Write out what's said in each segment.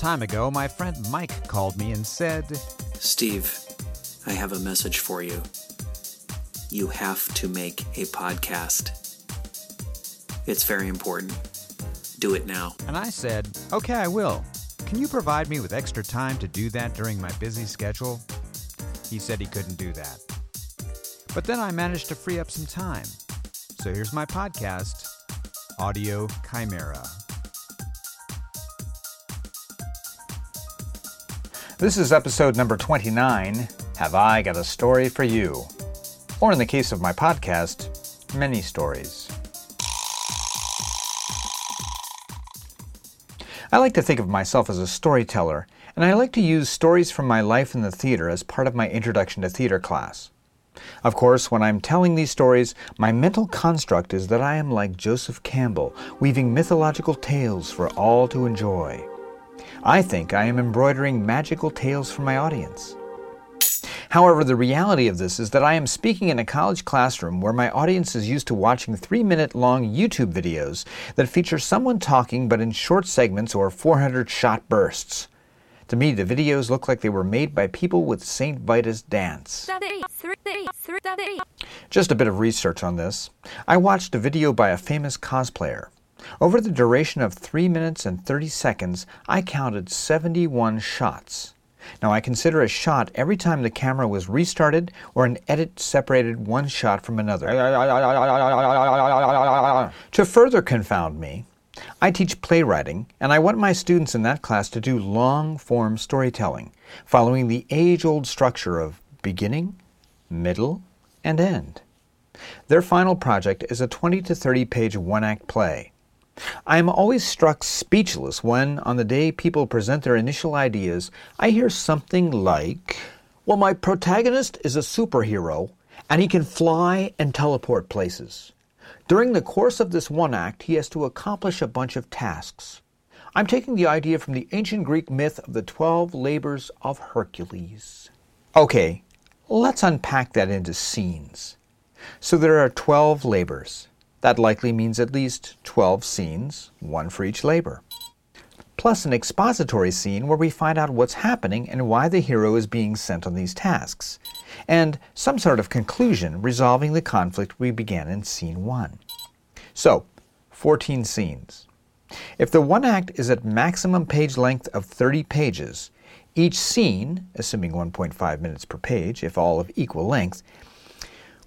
Time ago, my friend Mike called me and said, Steve, I have a message for you. You have to make a podcast. It's very important. Do it now. and I said, okay, I will. Can you provide me with extra time to do that during my busy schedule? He said he couldn't do that. But then I managed to free up some time. So here's my podcast, Audio Chimera. This is episode number 29 Have I Got a Story for You? Or in the case of my podcast, many stories. I like to think of myself as a storyteller, and I like to use stories from my life in the theater as part of my introduction to theater class. Of course, when I'm telling these stories, my mental construct is that I am like Joseph Campbell, weaving mythological tales for all to enjoy. I think I am embroidering magical tales for my audience. However, the reality of this is that I am speaking in a college classroom where my audience is used to watching three minute long YouTube videos that feature someone talking but in short segments or 400 shot bursts. To me, the videos look like they were made by people with St. Vitus dance. Just a bit of research on this. I watched a video by a famous cosplayer. Over the duration of 3 minutes and 30 seconds, I counted 71 shots. Now, I consider a shot every time the camera was restarted or an edit separated one shot from another. to further confound me, I teach playwriting, and I want my students in that class to do long form storytelling, following the age old structure of beginning, middle, and end. Their final project is a 20 to 30 page one act play. I am always struck speechless when, on the day people present their initial ideas, I hear something like, Well, my protagonist is a superhero, and he can fly and teleport places. During the course of this one act, he has to accomplish a bunch of tasks. I'm taking the idea from the ancient Greek myth of the 12 labors of Hercules. Okay, let's unpack that into scenes. So there are 12 labors. That likely means at least 12 scenes, one for each labor. Plus an expository scene where we find out what's happening and why the hero is being sent on these tasks. And some sort of conclusion resolving the conflict we began in scene 1. So, 14 scenes. If the one act is at maximum page length of 30 pages, each scene, assuming 1.5 minutes per page, if all of equal length,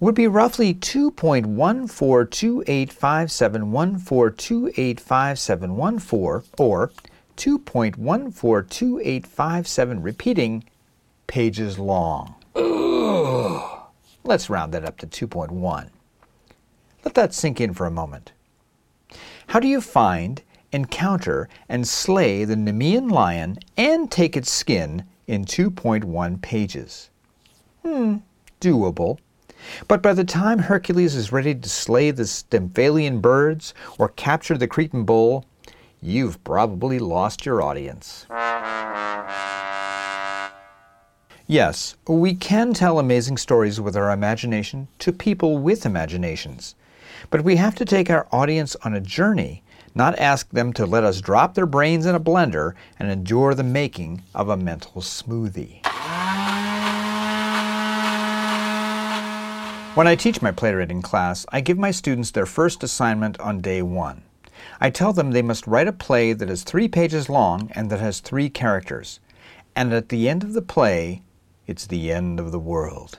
would be roughly 2.14285714285714 or 2.142857 repeating pages long. Ugh. Let's round that up to 2.1. Let that sink in for a moment. How do you find, encounter, and slay the Nemean lion and take its skin in 2.1 pages? Hmm, doable. But by the time Hercules is ready to slay the Stymphalian birds or capture the Cretan bull, you've probably lost your audience. Yes, we can tell amazing stories with our imagination to people with imaginations. But we have to take our audience on a journey, not ask them to let us drop their brains in a blender and endure the making of a mental smoothie. When I teach my playwriting class, I give my students their first assignment on day one. I tell them they must write a play that is three pages long and that has three characters. And at the end of the play, it's the end of the world.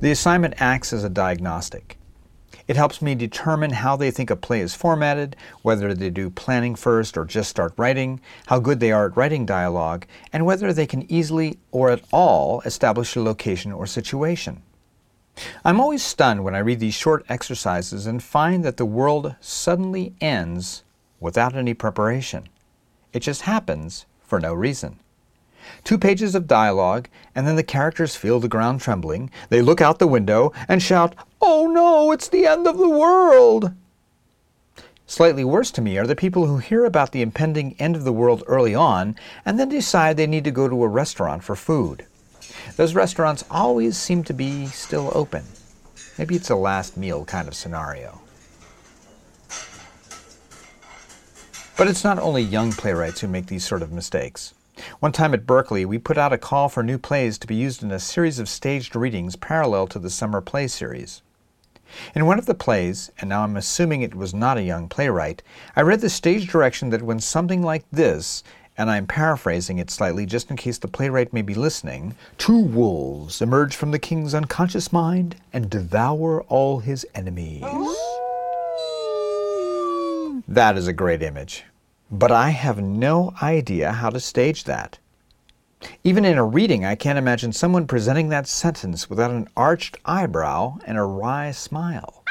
The assignment acts as a diagnostic. It helps me determine how they think a play is formatted, whether they do planning first or just start writing, how good they are at writing dialogue, and whether they can easily or at all establish a location or situation. I'm always stunned when I read these short exercises and find that the world suddenly ends without any preparation. It just happens for no reason. Two pages of dialogue, and then the characters feel the ground trembling. They look out the window and shout, Oh no, it's the end of the world! Slightly worse to me are the people who hear about the impending end of the world early on and then decide they need to go to a restaurant for food. Those restaurants always seem to be still open. Maybe it's a last meal kind of scenario. But it's not only young playwrights who make these sort of mistakes. One time at Berkeley, we put out a call for new plays to be used in a series of staged readings parallel to the summer play series. In one of the plays, and now I'm assuming it was not a young playwright, I read the stage direction that when something like this, and I'm paraphrasing it slightly just in case the playwright may be listening, two wolves emerge from the king's unconscious mind and devour all his enemies. That is a great image. But I have no idea how to stage that. Even in a reading, I can't imagine someone presenting that sentence without an arched eyebrow and a wry smile.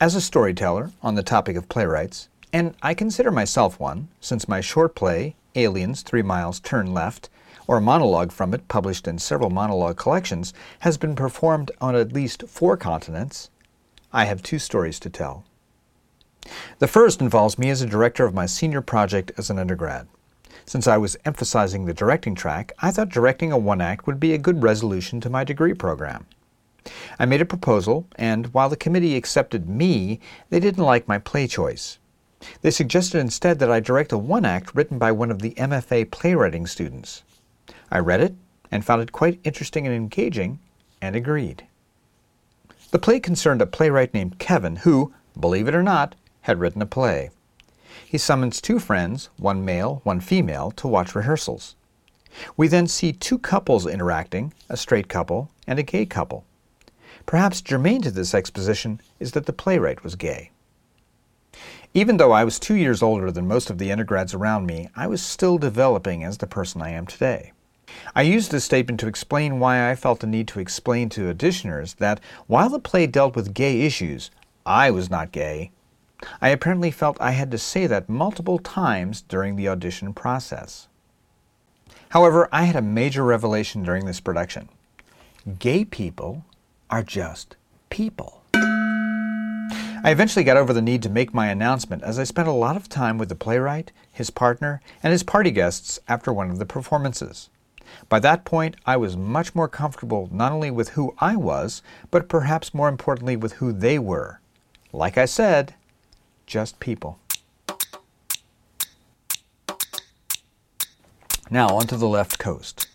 As a storyteller on the topic of playwrights, and I consider myself one, since my short play, Aliens Three Miles Turn Left, or a monologue from it published in several monologue collections, has been performed on at least four continents, I have two stories to tell. The first involves me as a director of my senior project as an undergrad. Since I was emphasizing the directing track, I thought directing a one act would be a good resolution to my degree program. I made a proposal, and while the committee accepted me, they didn't like my play choice. They suggested instead that I direct a one act written by one of the MFA playwriting students. I read it and found it quite interesting and engaging, and agreed. The play concerned a playwright named Kevin who, believe it or not, had written a play. He summons two friends, one male, one female, to watch rehearsals. We then see two couples interacting, a straight couple and a gay couple. Perhaps germane to this exposition is that the playwright was gay. Even though I was two years older than most of the undergrads around me, I was still developing as the person I am today. I used this statement to explain why I felt the need to explain to auditioners that while the play dealt with gay issues, I was not gay, I apparently felt I had to say that multiple times during the audition process. However, I had a major revelation during this production. Gay people are just people. I eventually got over the need to make my announcement as I spent a lot of time with the playwright, his partner, and his party guests after one of the performances. By that point, I was much more comfortable not only with who I was, but perhaps more importantly with who they were. Like I said, just people. Now, onto the left coast.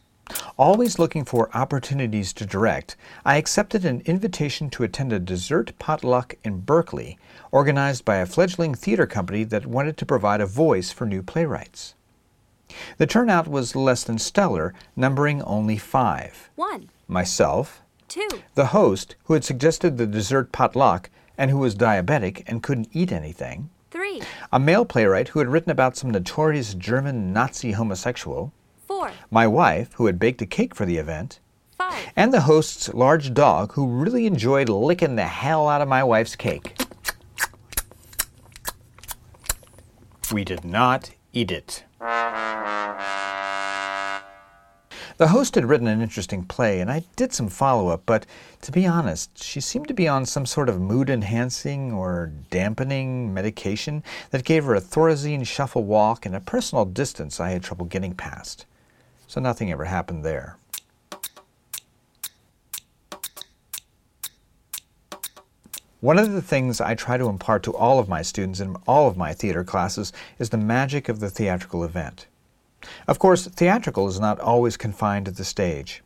Always looking for opportunities to direct, I accepted an invitation to attend a dessert potluck in Berkeley, organized by a fledgling theater company that wanted to provide a voice for new playwrights. The turnout was less than stellar, numbering only five. One. Myself. Two. The host, who had suggested the dessert potluck, and who was diabetic and couldn't eat anything. Three. A male playwright who had written about some notorious German Nazi homosexual. Four. My wife, who had baked a cake for the event. Five. And the host's large dog, who really enjoyed licking the hell out of my wife's cake. We did not eat it. The host had written an interesting play, and I did some follow up, but to be honest, she seemed to be on some sort of mood enhancing or dampening medication that gave her a Thorazine shuffle walk and a personal distance I had trouble getting past. So nothing ever happened there. One of the things I try to impart to all of my students in all of my theater classes is the magic of the theatrical event. Of course, theatrical is not always confined to the stage.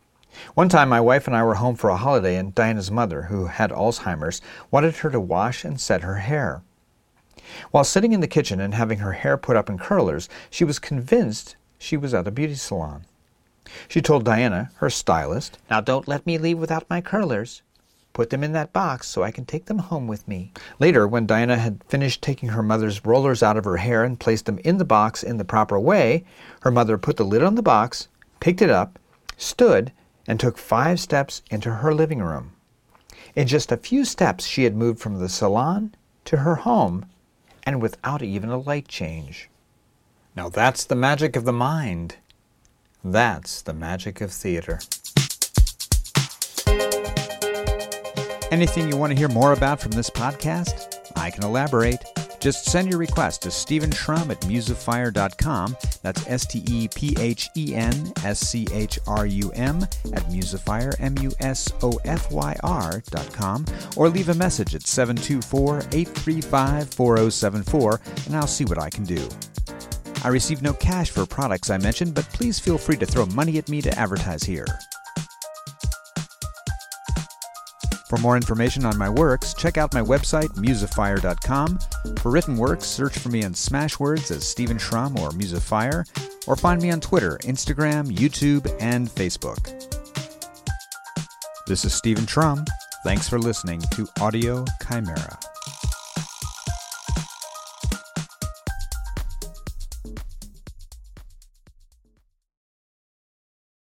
One time, my wife and I were home for a holiday, and Diana's mother, who had Alzheimer's, wanted her to wash and set her hair. While sitting in the kitchen and having her hair put up in curlers, she was convinced she was at a beauty salon. She told Diana, her stylist, Now don't let me leave without my curlers. Put them in that box so I can take them home with me. Later, when Diana had finished taking her mother's rollers out of her hair and placed them in the box in the proper way, her mother put the lid on the box, picked it up, stood, and took five steps into her living room. In just a few steps, she had moved from the salon to her home, and without even a light change. Now that's the magic of the mind. That's the magic of theater. Anything you want to hear more about from this podcast? I can elaborate. Just send your request to Stephen Schrum at musofyr.com. That's S T E P H E N S C H R U M at musofyr, M U S O F Y R.com, or leave a message at 724 835 4074, and I'll see what I can do. I receive no cash for products I mentioned, but please feel free to throw money at me to advertise here. For more information on my works, check out my website, musofyr.com. For written works, search for me on Smashwords as Stephen Schrum or Musofyr, or find me on Twitter, Instagram, YouTube, and Facebook. This is Stephen Schrum. Thanks for listening to Audio Chimera.